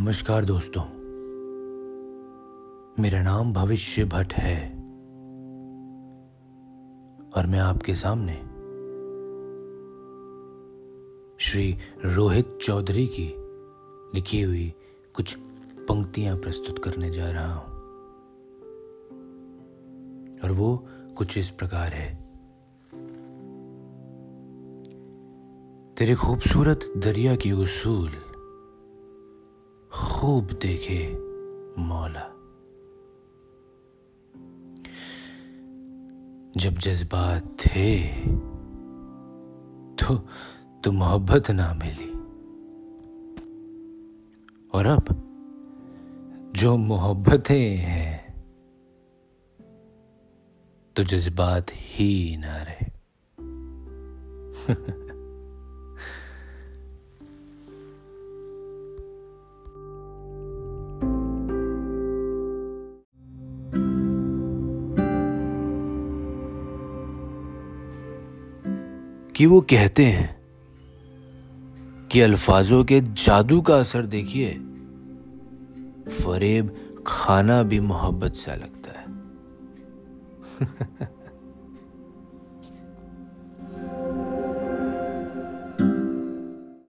नमस्कार दोस्तों। मेरा नाम भविष्य भट्ट है। और मैं आपके सामने श्री रोहित चौधरी की लिखी हुई कुछ पंक्तियाँ प्रस्तुत करने जा रहा हूँ। और वो कुछ इस प्रकार है। तेरे खूबसूरत दरिया की उसूल खूब देखे, मौला। जब जज्बात थे तो तो मोहब्बत ना मिली। और अब, जो मोहब्बतें हैं तो जज्बात ही ना रहे। कि वो कहते हैं कि अल्फाजों के जादू का असर देखिए। फरेब खाना भी मोहब्बत सा लगता है।